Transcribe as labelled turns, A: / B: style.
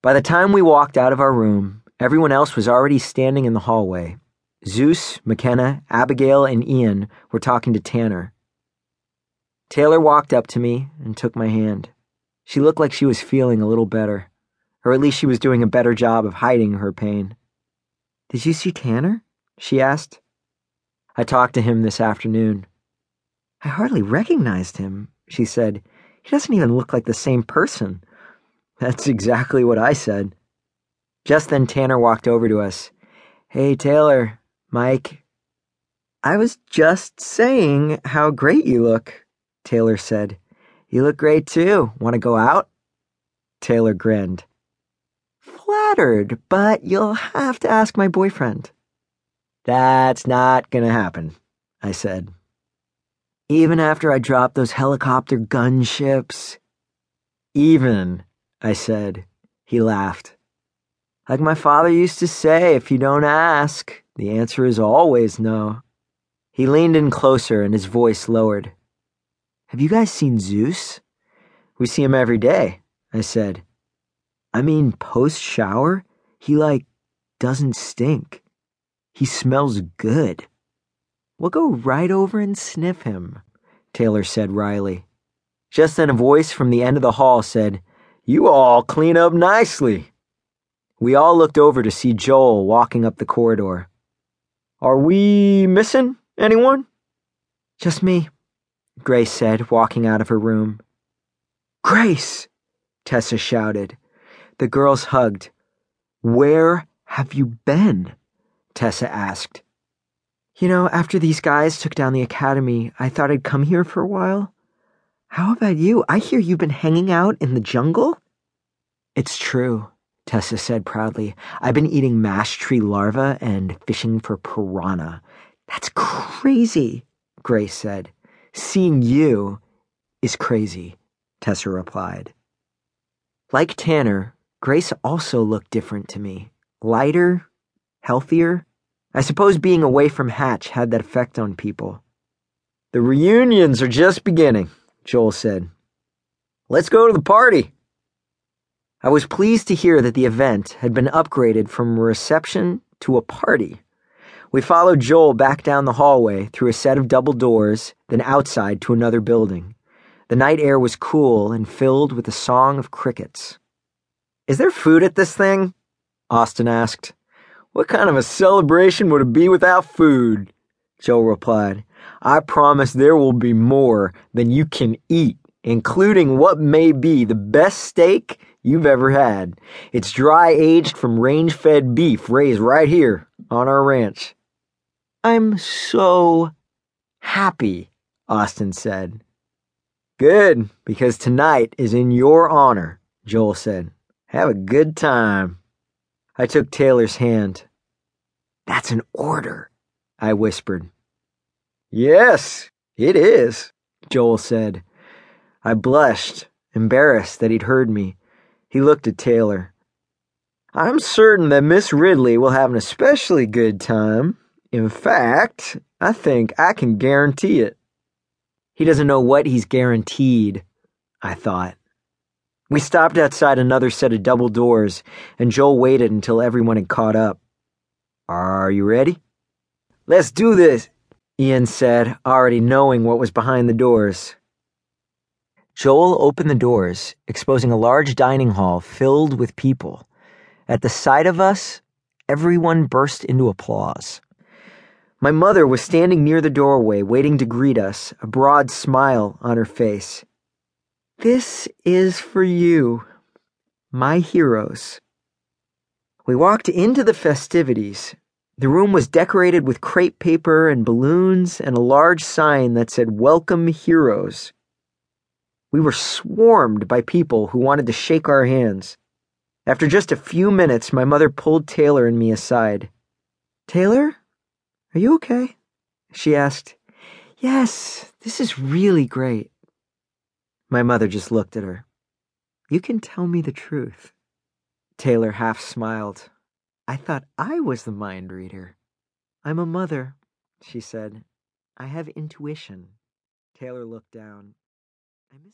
A: By the time we walked out of our room, everyone else was already standing in the hallway. Zeus, McKenna, Abigail, and Ian were talking to Tanner. Taylor walked up to me and took my hand. She looked like she was feeling a little better, or at least she was doing a better job of hiding her pain. Did you see Tanner? she asked. I talked to him this afternoon. I hardly recognized him, she said. He doesn't even look like the same person. That's exactly what I said. Just then, Tanner walked over to us. Hey, Taylor, Mike. I was just saying how great you look, Taylor said. You look great too. Want to go out? Taylor grinned. Flattered, but you'll have to ask my boyfriend. That's not gonna happen, I said. Even after I dropped those helicopter gunships. Even, I said. He laughed. Like my father used to say, if you don't ask, the answer is always no. He leaned in closer and his voice lowered. Have you guys seen Zeus? We see him every day, I said. I mean, post shower, he like doesn't stink. He smells good. We'll go right over and sniff him, Taylor said wryly. Just then a voice from the end of the hall said, You all clean up nicely. We all looked over to see Joel walking up the corridor. Are we missing anyone? Just me, Grace said, walking out of her room. Grace! Tessa shouted. The girls hugged. Where have you been? Tessa asked. You know, after these guys took down the academy, I thought I'd come here for a while. How about you? I hear you've been hanging out in the jungle? It's true, Tessa said proudly. I've been eating mash tree larvae and fishing for piranha. That's crazy, Grace said. Seeing you is crazy, Tessa replied. Like Tanner, Grace also looked different to me. Lighter, healthier. I suppose being away from Hatch had that effect on people. The reunions are just beginning, Joel said. Let's go to the party. I was pleased to hear that the event had been upgraded from a reception to a party. We followed Joel back down the hallway through a set of double doors, then outside to another building. The night air was cool and filled with the song of crickets. Is there food at this thing? Ostin asked. What kind of a celebration would it be without food? Joel replied. I promise there will be more than you can eat, including what may be the best steak you've ever had. It's dry aged from range fed beef raised right here on our ranch. I'm so happy, Ostin said. Good, because tonight is in your honor, Joel said. Have a good time. I took Taylor's hand. That's an order, I whispered. Yes, it is, Joel said. I blushed, embarrassed that he'd heard me. He looked at Taylor. I'm certain that Miss Ridley will have an especially good time. In fact, I think I can guarantee it. He doesn't know what he's guaranteed, I thought. We stopped outside another set of double doors, and Joel waited until everyone had caught up. Are you ready? Let's do this, Ian said, already knowing what was behind the doors. Joel opened the doors, exposing a large dining hall filled with people. At the sight of us, everyone burst into applause. My mother was standing near the doorway, waiting to greet us, a broad smile on her face. This is for you, my heroes. We walked into the festivities. The room was decorated with crepe paper and balloons and a large sign that said, Welcome Heroes. We were swarmed by people who wanted to shake our hands. After just a few minutes, my mother pulled Taylor and me aside. Taylor, are you okay? She asked. Yes, this is really great. My mother just looked at her. You can tell me the truth. Taylor half smiled. I thought I was the mind reader. I'm a mother, she said. I have intuition. Taylor looked down. I miss